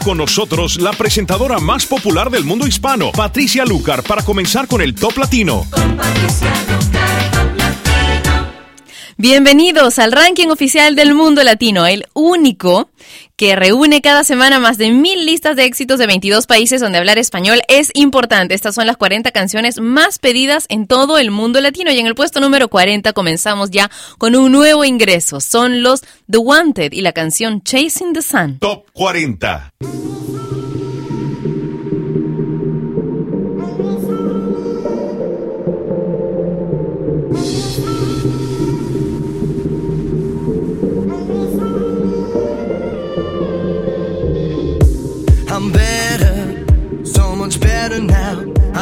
con nosotros la presentadora más popular del mundo hispano, Patricia Lucar, para comenzar con el Top Latino. Bienvenidos al ranking oficial del mundo latino, el único que reúne cada semana más de mil listas de éxitos de 22 países donde hablar español es importante. Estas son las 40 canciones más pedidas en todo el mundo latino y en el puesto número 40 comenzamos ya con un nuevo ingreso. Son los The Wanted y la canción Chasing the Sun. Top 40.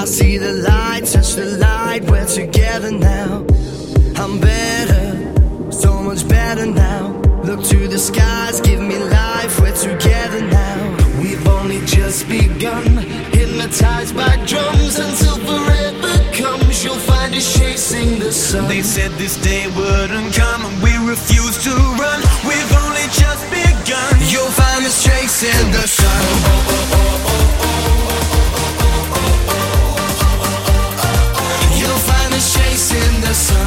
See the light, touch the light, we're together now. I'm better, so much better now. Look to the skies, give me life, we're together now. We've only just begun, hypnotized by drums until forever comes. You'll find us chasing the sun. They said this day wouldn't come, and we refuse to run. We've only just begun. You'll find us chasing the sun. Oh, oh, oh, sun.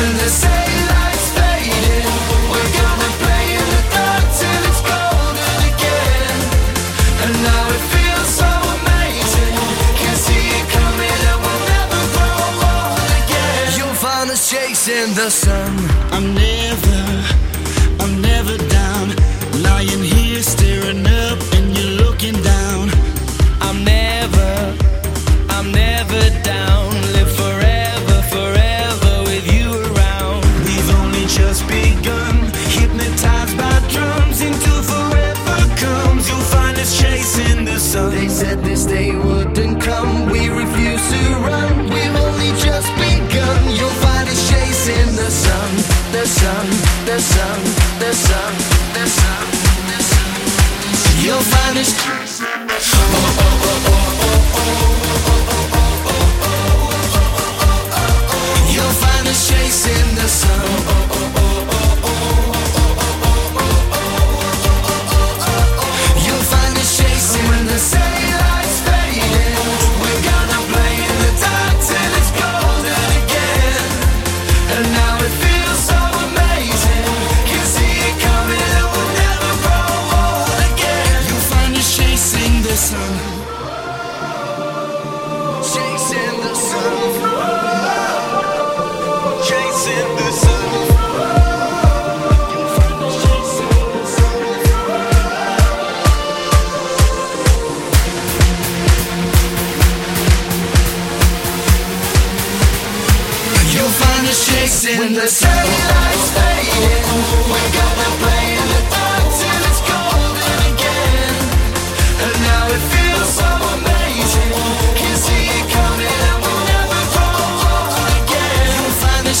In the dark till it's golden again. And now it feels so amazing. Can see it coming and we'll never grow old again. You'll find us chasing the sun. I'm never,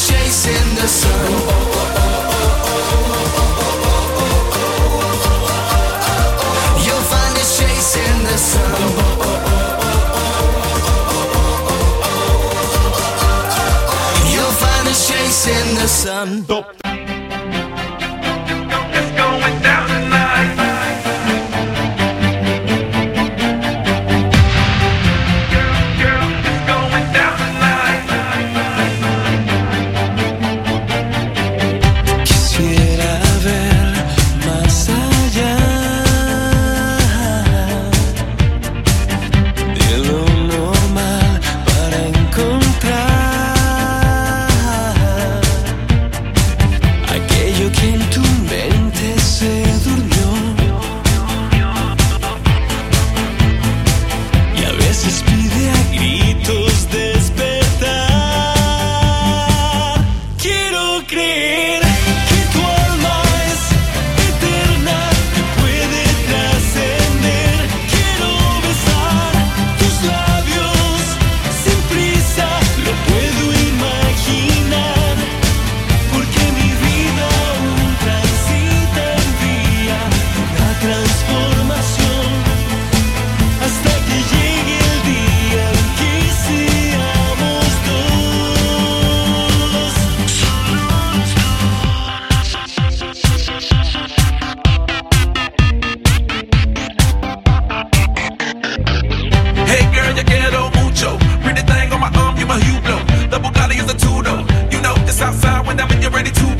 chasing the chase in the sun. ready to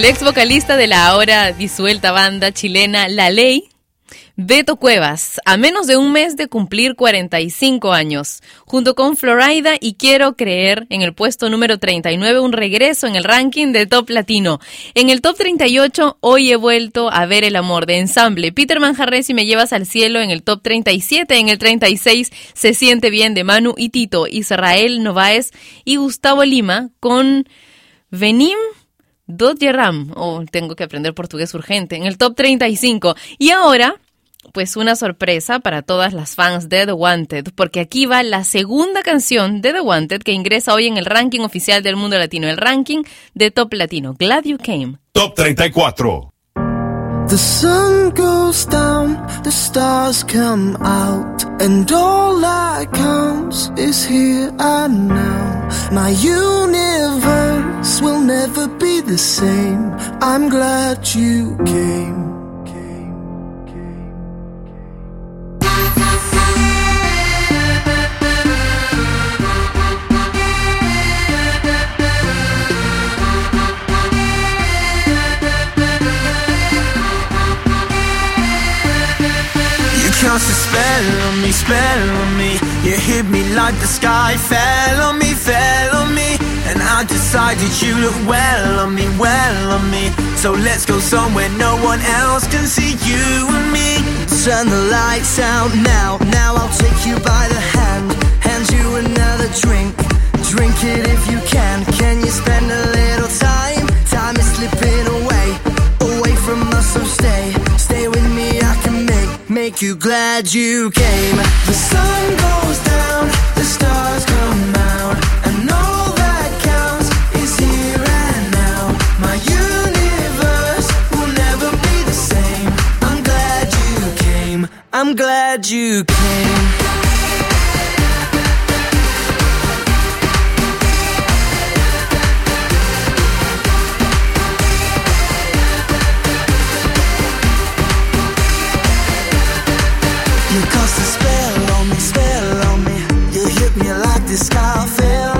El ex vocalista de la ahora disuelta banda chilena La Ley, Beto Cuevas, a menos de un mes de cumplir 45 años, junto con Florida y Quiero Creer en el puesto número 39, un regreso en el ranking de Top Latino. En el Top 38, hoy he vuelto a ver el amor de ensamble. Peter Manjarres y Me Llevas al Cielo en el Top 37, en el 36, Se Siente Bien de Manu y Tito, Israel Novaes y Gustavo Lima con Venim Dodgeram, o tengo que aprender portugués urgente, en el top 35. Y ahora, pues una sorpresa para todas las fans de The Wanted, porque aquí va la segunda canción de The Wanted que ingresa hoy en el ranking oficial del mundo latino, el ranking de Top Latino. Glad You Came. Top 34. The sun goes down, the stars come out, and all that counts is here and now. My universe will never be the same. I'm glad you came. You cast a spell on me, spell on me. You hit me like the sky fell on me, fell on me. I decided you look well on me, well on me. So let's go somewhere no one else can see you and me. Turn the lights out now. Now I'll take you by the hand, hand you another drink. Drink it if you can. Can you spend a little time? Time is slipping away, away from us. So stay, stay with me. I can make make you glad you came. The sun goes down, the stars come out, I'm glad you came. You cast a spell on me, spell on me. You hit me like the sky fell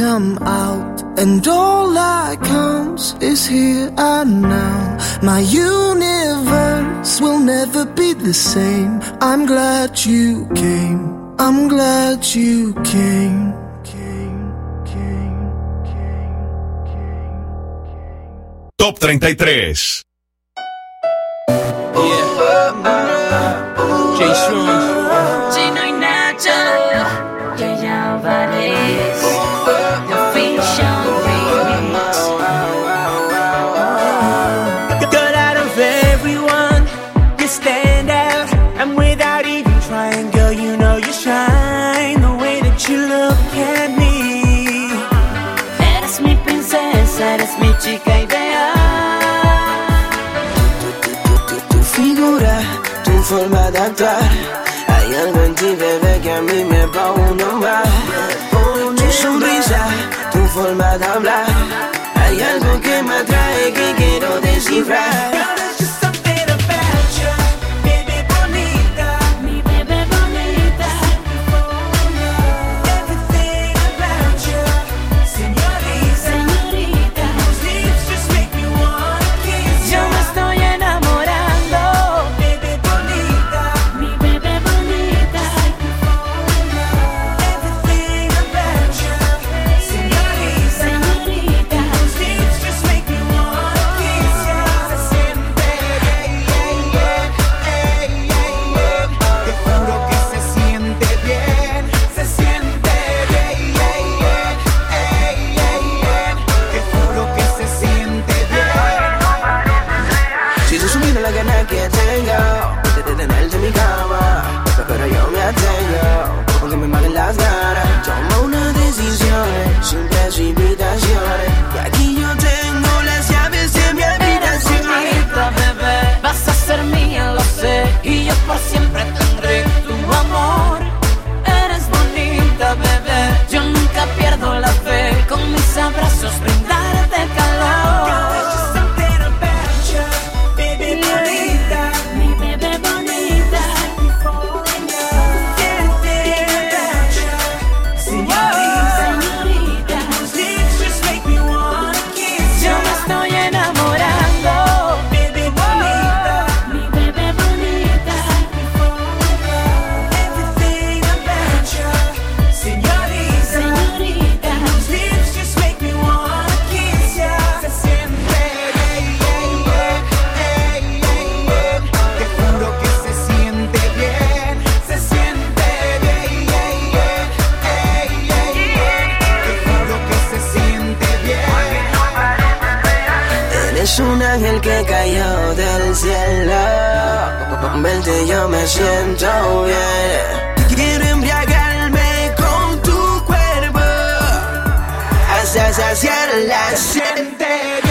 come out, and all that comes is here and now. My universe will never be the same. I'm glad you came. I'm glad you came. Top 33. Yeah. Uh, uh, uh, Hay algo en ti, bebé, que a mí me va uno más. Oh, tu sonrisa, tu forma de hablar. Hay algo que me atrae que quiero descifrar. yo me siento bien. Quiero embriagarme con tu cuerpo hasta saciar la siente.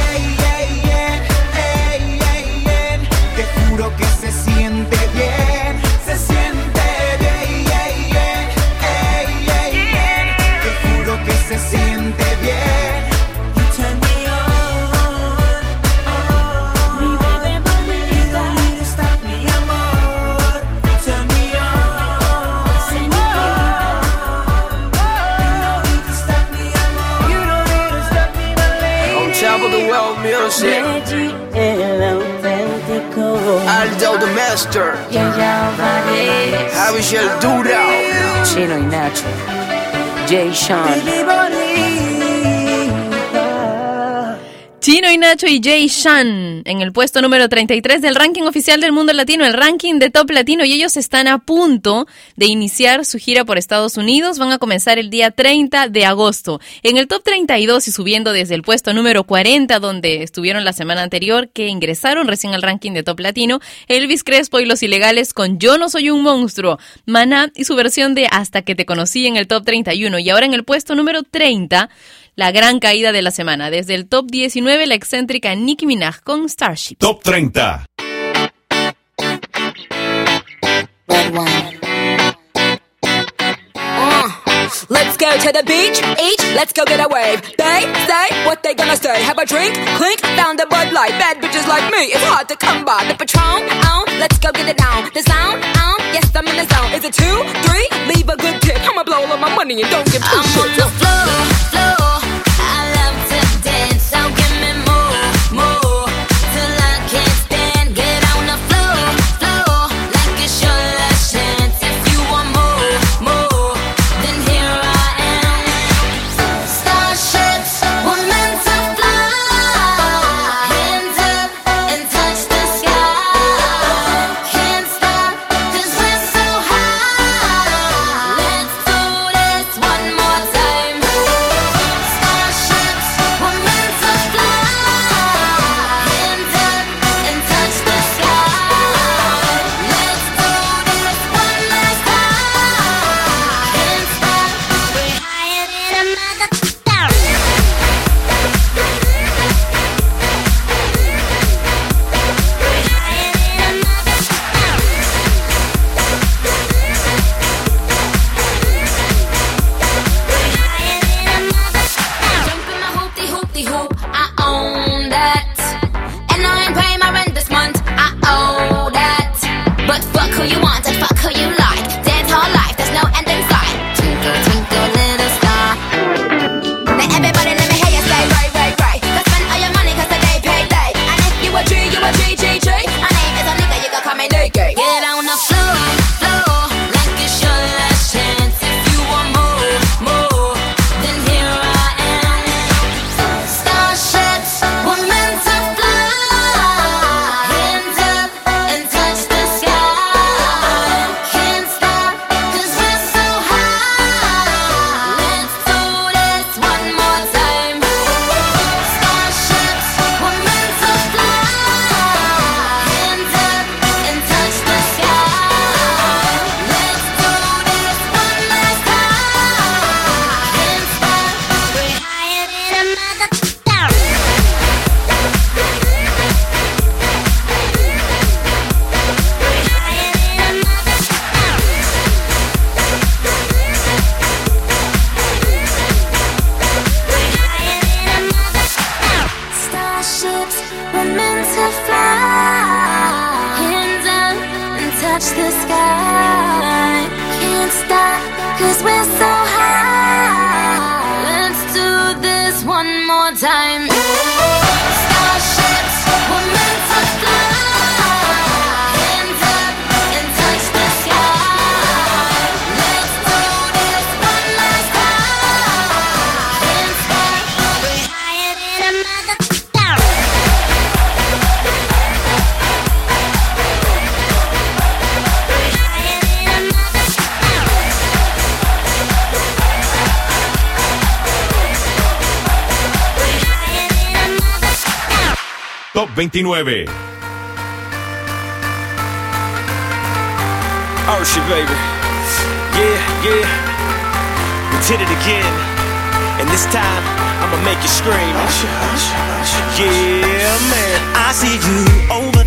the master. Yeah, yeah, How we shall do that? Chino y Nacho. Jay Sean. Chino y Nacho y Jay Shan en el puesto número 33 del ranking oficial del mundo latino, el ranking de top latino, y ellos están a punto de iniciar su gira por Estados Unidos. Van a comenzar el día 30 de agosto. En el top 32 y subiendo desde el puesto número 40, donde estuvieron la semana anterior, que ingresaron recién al ranking de top latino, Elvis Crespo y los ilegales con Yo no soy un monstruo, Maná y su versión de Hasta que te conocí en el top 31. Y ahora en el puesto número 30 la gran caída de la semana. Desde el top 19, la excéntrica Nicki Minaj con Starship. Top 30. Let's go to the beach, each, let's go get a wave. They say what they gonna say. Have a drink, clink, found a Bud Light. Bad bitches like me, it's hard to come by. The Patron, on, let's go get it down. The sound, on, yes, I'm in the zone. Is it two, three? Leave a good tip. I'ma blow all of my money and don't give two I'm on shits. the floor, floor. 29. Oh shit, baby. Yeah, yeah. We did it again. And this time, I'ma make you scream. Yeah, man. I see you over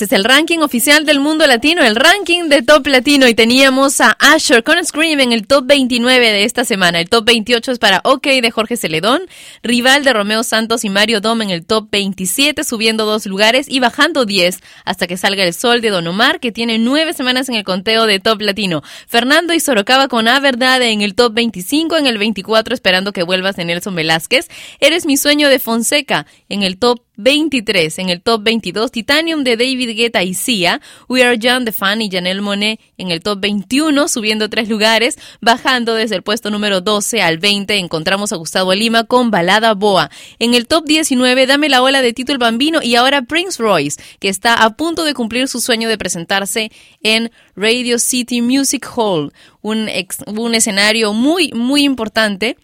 Este es el ranking oficial del mundo latino, el ranking de top latino. Y teníamos a Asher con Scream en el top 29 de esta semana. El top 28 es para OK de Jorge Celedón. Rival de Romeo Santos y Mario Dom en el top 27, subiendo dos lugares y bajando 10 hasta que salga el sol de Don Omar, que tiene nueve semanas en el conteo de top latino. Fernando y Sorocaba con A Verdad en el top 25, en el 24 esperando que vuelvas de Nelson Velázquez. Eres mi sueño de Fonseca en el top 23. En el top 22, Titanium de David Guetta y Sia. We Are Young de Fan y Janelle Monet en el top 21, subiendo tres lugares. Bajando desde el puesto número 12 al 20, encontramos a Gustavo Lima con Balada Boa. En el top 19, Dame la ola de Tito el Bambino y ahora Prince Royce, que está a punto de cumplir su sueño de presentarse en Radio City Music Hall, un, ex- un escenario muy, muy importante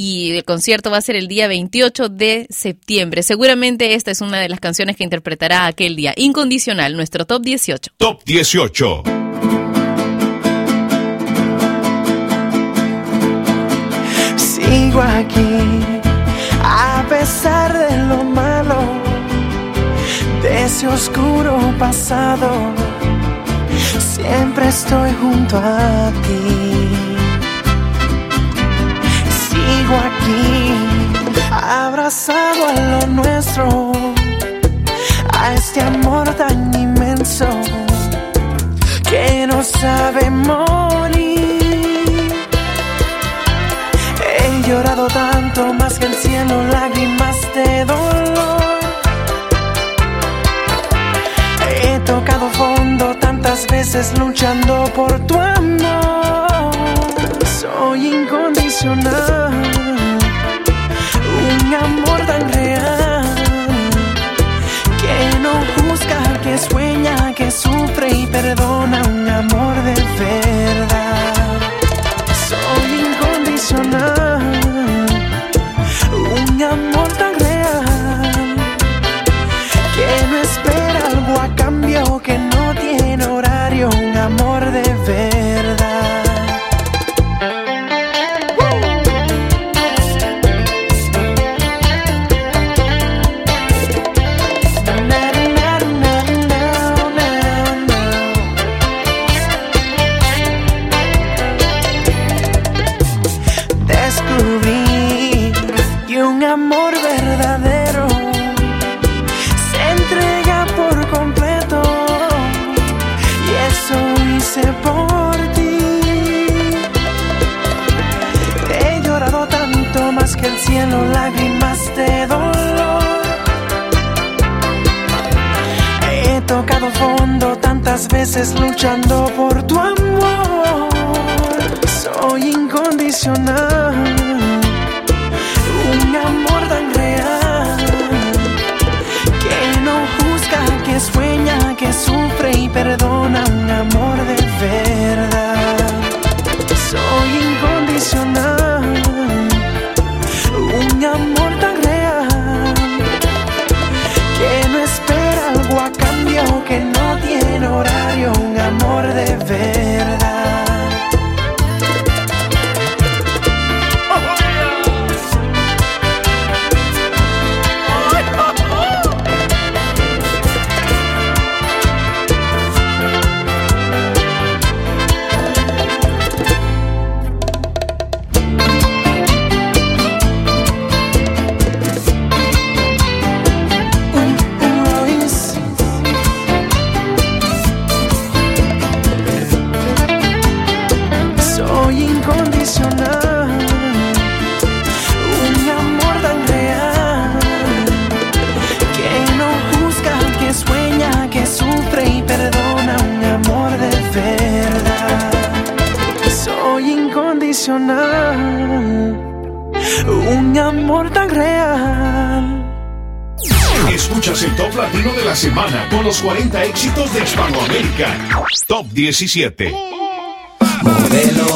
y el concierto va a ser el día 28 de septiembre. Seguramente esta es una de las canciones que interpretará aquel día. Incondicional, nuestro top 18. Top 18. Sigo aquí, a pesar de lo malo, de ese oscuro pasado. Siempre estoy junto a ti. Sigo aquí, abrazado a lo nuestro, a este amor tan inmenso que no sabe morir. He llorado tanto más que el cielo, lágrimas de dolor. He tocado fondo tantas veces luchando por tu amor. Soy incondicional, 17. Modelo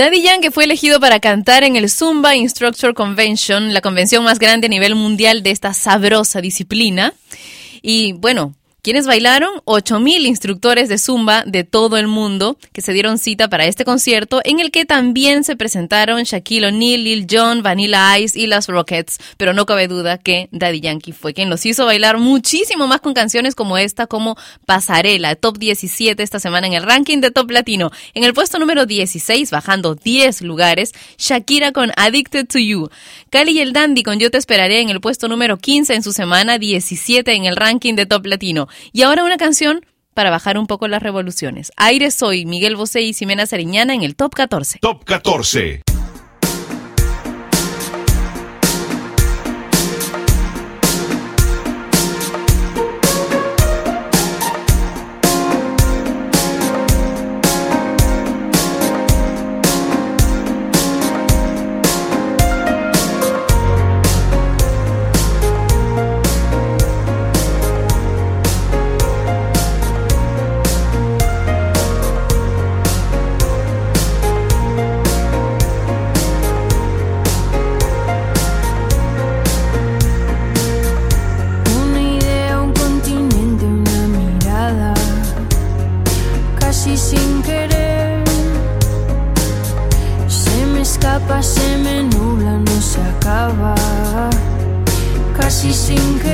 Daddy Yankee fue elegido para cantar en el Zumba Instructor Convention, la convención más grande a nivel mundial de esta sabrosa disciplina. Y bueno, ¿quiénes bailaron? 8.000 instructores de Zumba de todo el mundo que se dieron cita para este concierto, en el que también se presentaron Shaquille O'Neal, Lil Jon, Vanilla Ice y las Rockets. Pero no cabe duda que Daddy Yankee fue quien los hizo bailar muchísimo más con canciones como esta, como Pasarela, top 17 esta semana en el ranking de Top Latino. En el puesto número 16, bajando 10 lugares, Shakira con Addicted to You. Cali y el Dandy con Yo Te Esperaré en el puesto número 15 en su semana 17 en el ranking de Top Latino. Y ahora una canción para bajar un poco las revoluciones. Aire Soy, Miguel Bosé y Ximena Sariñana en el top 14. Top 14. Casi sin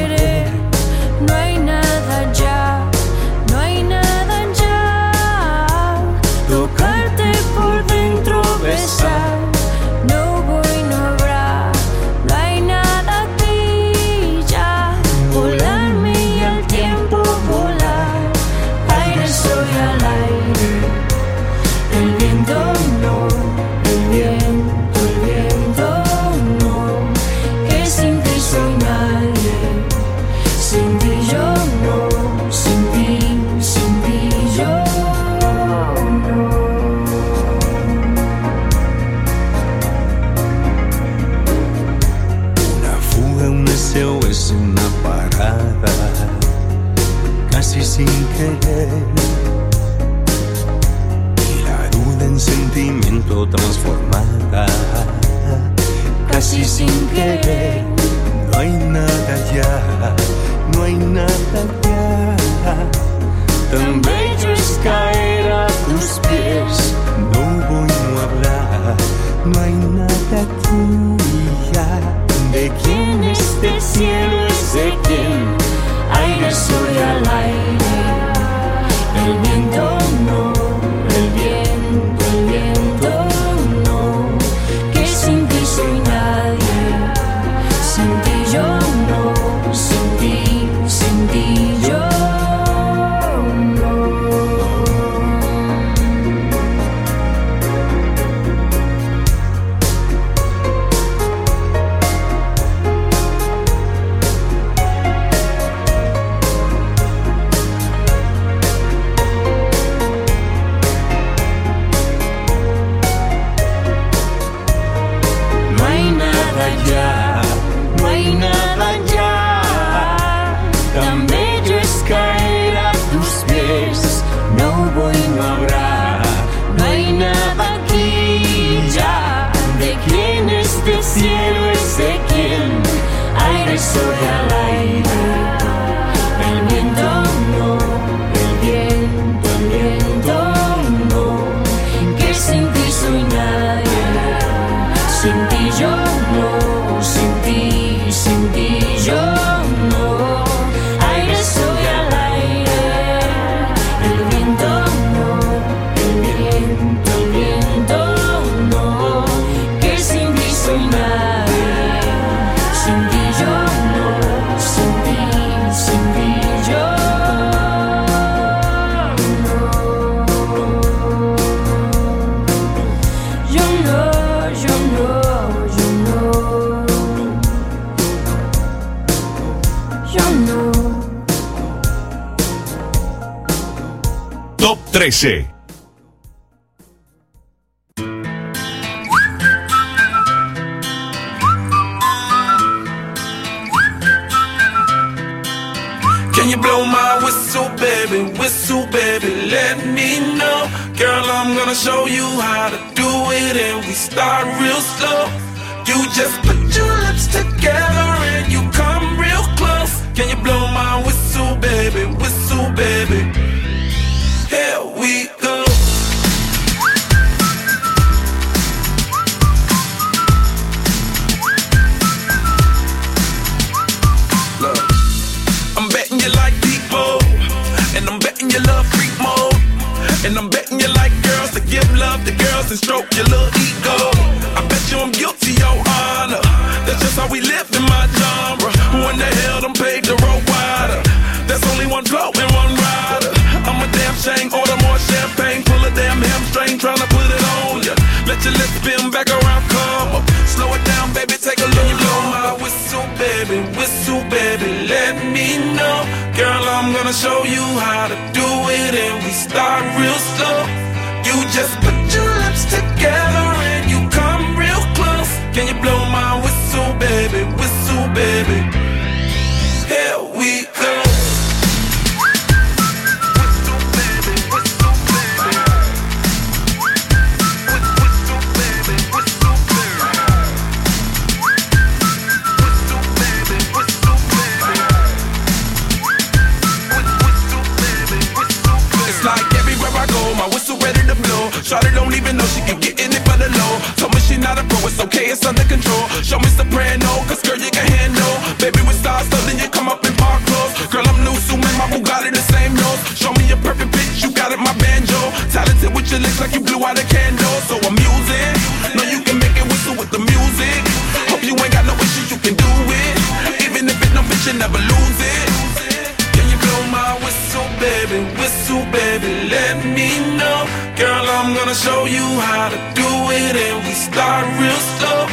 Start real slow.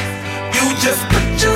You just put your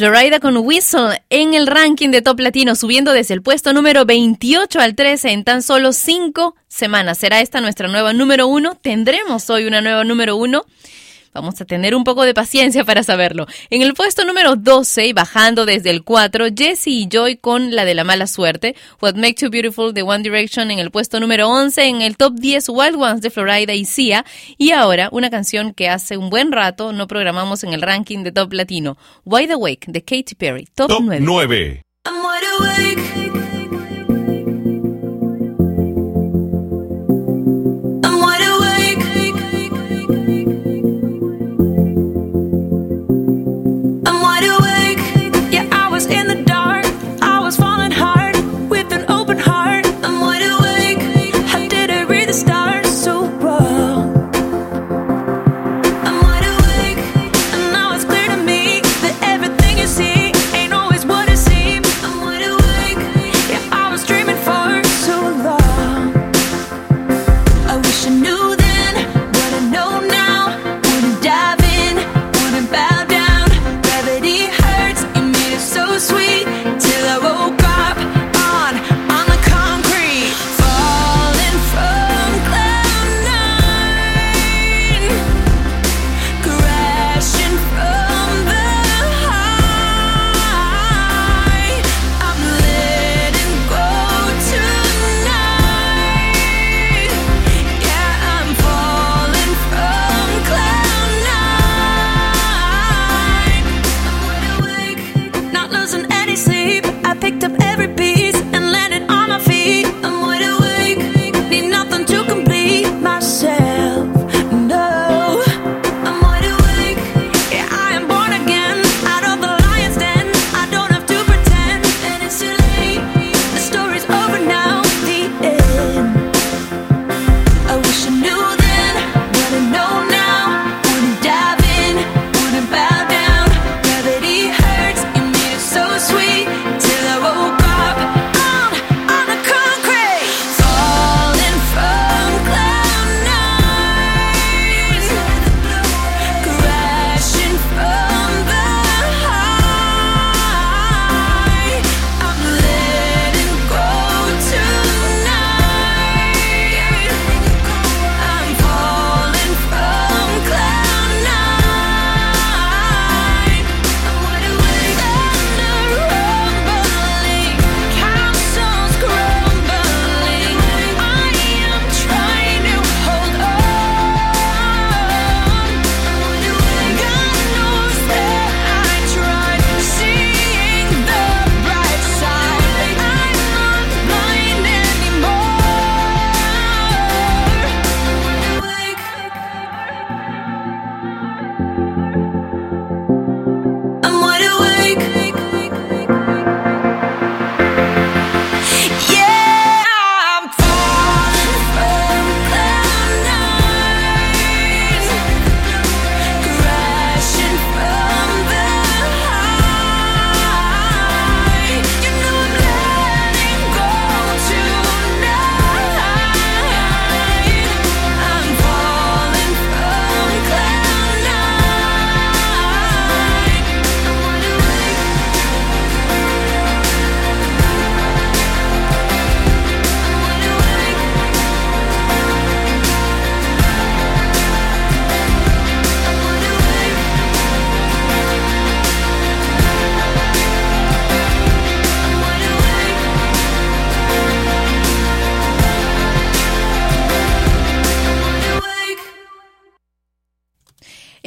Florida con Whistle en el ranking de Top Latino, subiendo desde el puesto número 28 al 13 en tan solo 5 semanas. ¿Será esta nuestra nueva número 1? ¿Tendremos hoy una nueva número 1? Vamos a tener un poco de paciencia para saberlo. En el puesto número 12 y bajando desde el 4, Jesse y Joy con la de la mala suerte. What Makes You Beautiful de One Direction en el puesto número 11. En el top 10, Wild Ones de Florida y Sia. Y ahora, una canción que hace un buen rato no programamos en el ranking de Top Latino. Wide Awake de Katy Perry. Top, top 9. I'm wide awake.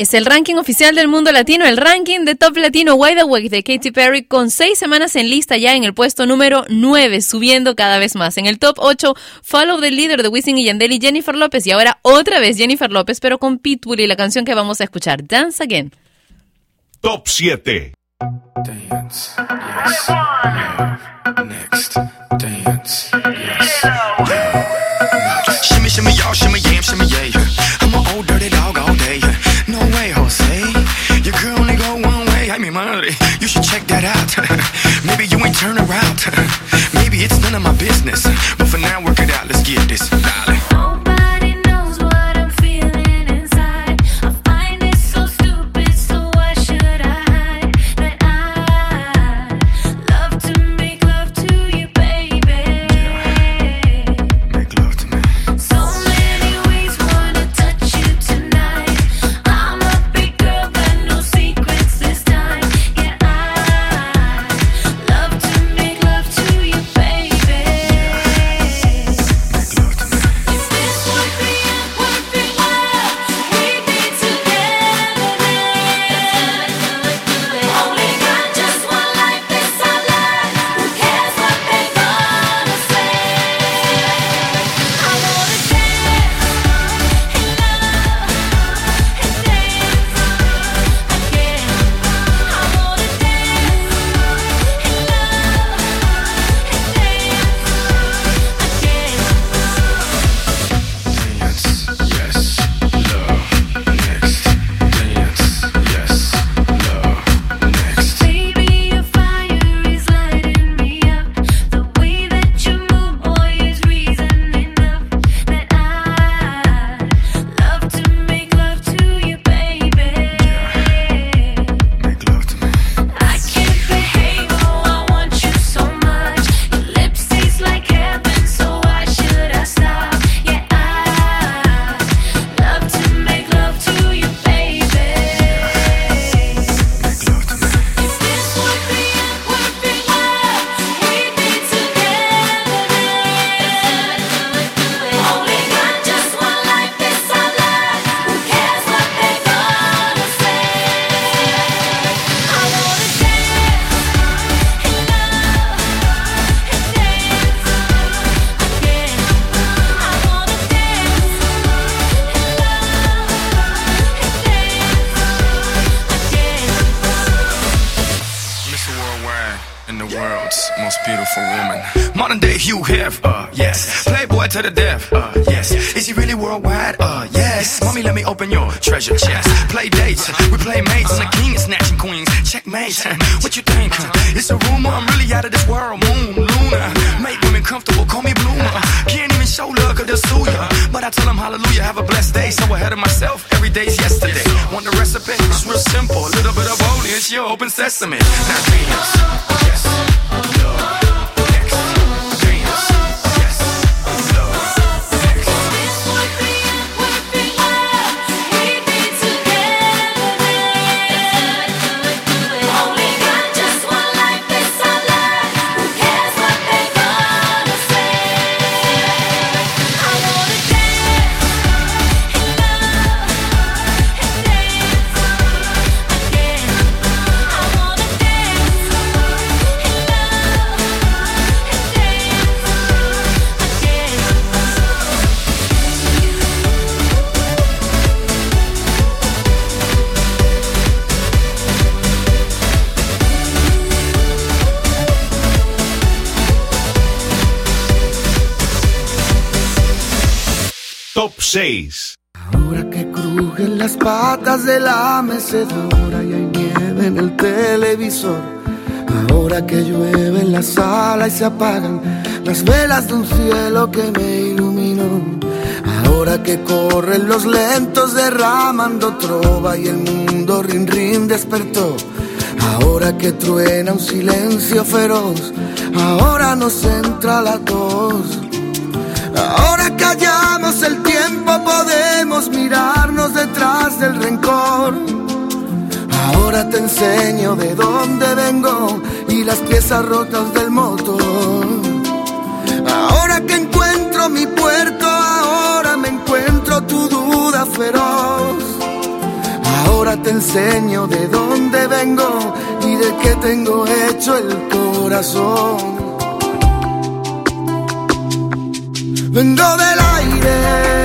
Es el ranking oficial del mundo latino, el ranking de Top Latino Wide Awake de Katy Perry, con seis semanas en lista ya en el puesto número 9, subiendo cada vez más. En el top 8, Follow the Leader de Wisin y Yandel y Jennifer López. Y ahora otra vez Jennifer López, pero con Pitbull y la canción que vamos a escuchar, Dance Again. Top 7. Dance, yes. Next, dance, yes, love. Shimmy, shimmy, y'all, shimmy, check that out. Maybe you ain't turn around. Maybe it's none of my business. But for now, work it out. Let's get this, to the death, uh, yes. Is he really worldwide? Uh, yes. Mommy, let me open your treasure chest. De la mecedora y hay nieve en el televisor. Ahora que llueve en la sala y se apagan las velas de un cielo que me iluminó. Ahora que corren los lentos derramando trova y el mundo rin rin despertó. Ahora que truena un silencio feroz, ahora nos entra la tos. Ahora callamos el tiempo, podemos mirarnos detrás del rencor. Ahora te enseño de dónde vengo y las piezas rotas del motor. Ahora que encuentro mi puerto, ahora me encuentro tu duda feroz. Ahora te enseño de dónde vengo y de qué tengo hecho el corazón. Vengo del aire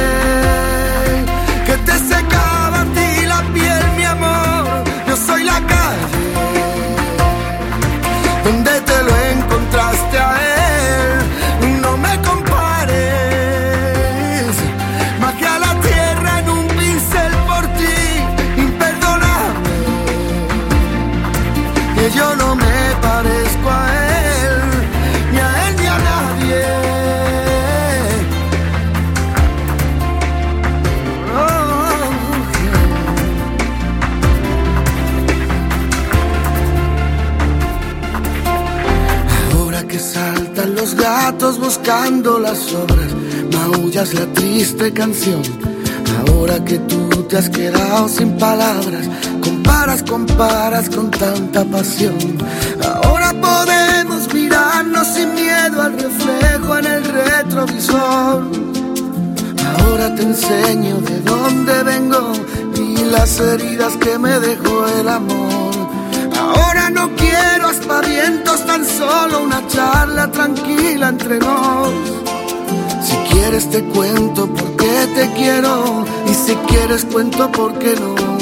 las obras, maullas la triste canción. Ahora que tú te has quedado sin palabras, comparas, comparas con tanta pasión. Ahora podemos mirarnos sin miedo al reflejo en el retrovisor. Ahora te enseño de dónde vengo y las heridas que me dejó el amor. Ahora no quiero aspavientos, tan solo una charla tranquila entre nos. Si quieres te cuento por qué te quiero y si quieres cuento por qué no.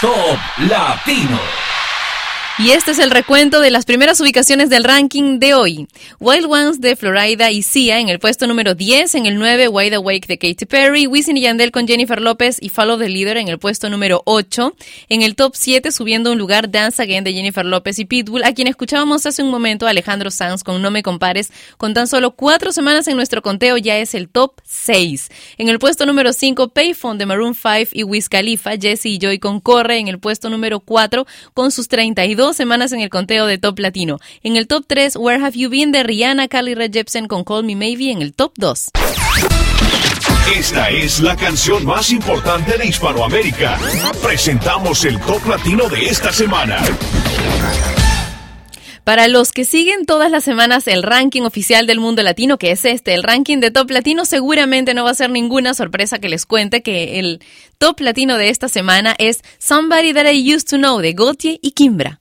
Top Latino. Y este es el recuento de las primeras ubicaciones del ranking de hoy. Wild Ones de Florida y Sia en el puesto número 10, en el 9 Wide Awake de Katy Perry, Wisin y Yandel con Jennifer López y Follow the Leader en el puesto número 8, en el top 7 subiendo un lugar Dance Again de Jennifer López y Pitbull, a quien escuchábamos hace un momento Alejandro Sanz con No me compares, con tan solo cuatro semanas en nuestro conteo ya es el top 6. En el puesto número 5 Payphone de Maroon 5 y Wiz Khalifa, Jesse y Joy con Corre en el puesto número 4 con sus 32 semanas en el conteo de Top Latino. En el top 3, Where Have You Been de Rihanna, Carly Rae Jepsen con Call Me Maybe en el top 2. Esta es la canción más importante de Hispanoamérica. Presentamos el Top Latino de esta semana. Para los que siguen todas las semanas el ranking oficial del mundo latino, que es este, el ranking de top latino, seguramente no va a ser ninguna sorpresa que les cuente que el top latino de esta semana es Somebody That I Used to Know de Gautier y Kimbra.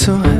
to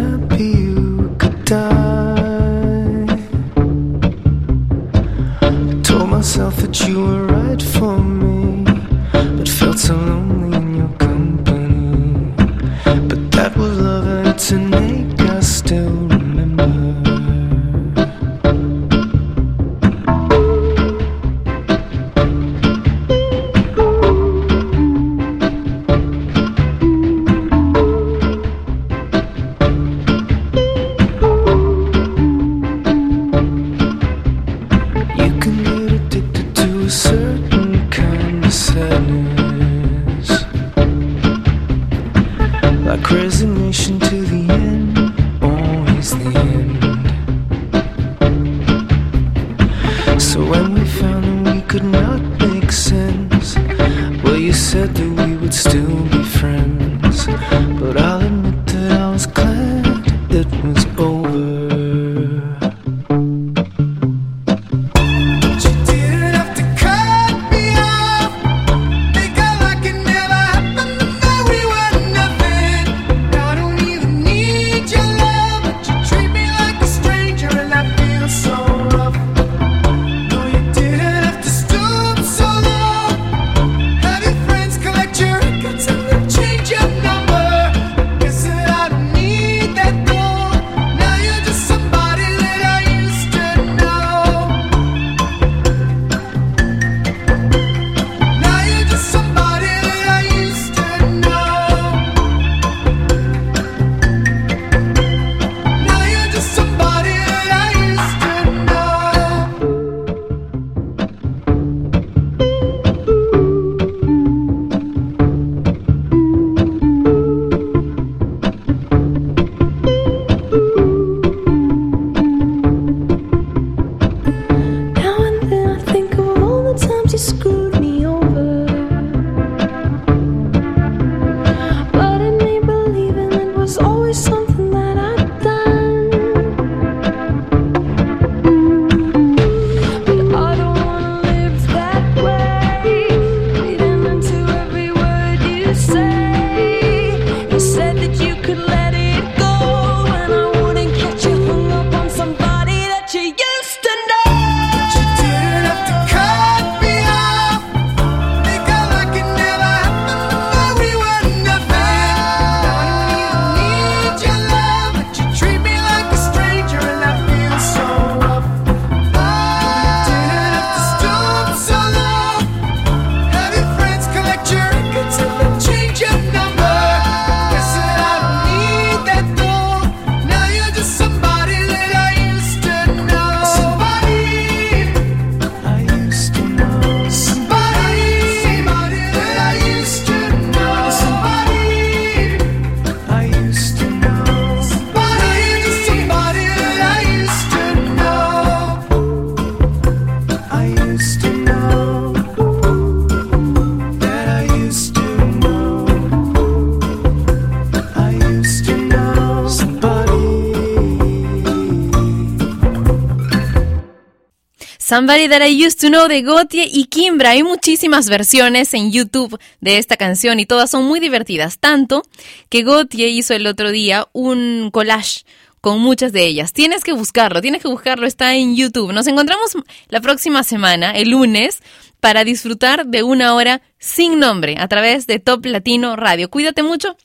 Somebody That I Used to Know de Gotye y Kimbra. Hay muchísimas versiones en YouTube de esta canción y todas son muy divertidas. Tanto que Gotye hizo el otro día un collage con muchas de ellas. Tienes que buscarlo, tienes que buscarlo, está en YouTube. Nos encontramos la próxima semana, el lunes, para disfrutar de una hora sin nombre a través de Top Latino Radio. Cuídate mucho.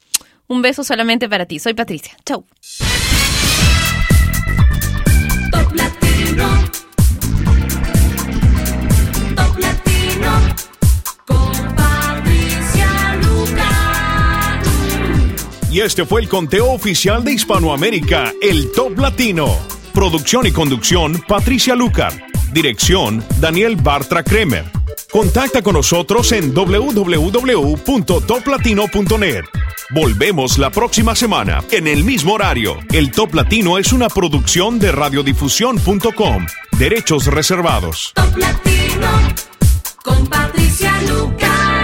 Un beso solamente para ti. Soy Patricia. Chau. Top Latino. Y este fue el conteo oficial de Hispanoamérica, el Top Latino. Producción y conducción, Patricia Lucar. Dirección, Daniel Bartra Kremer. Contacta con nosotros en www.toplatino.net. Volvemos la próxima semana, en el mismo horario. El Top Latino es una producción de radiodifusión.com. Derechos reservados. Top Latino. Con Patricia Luca.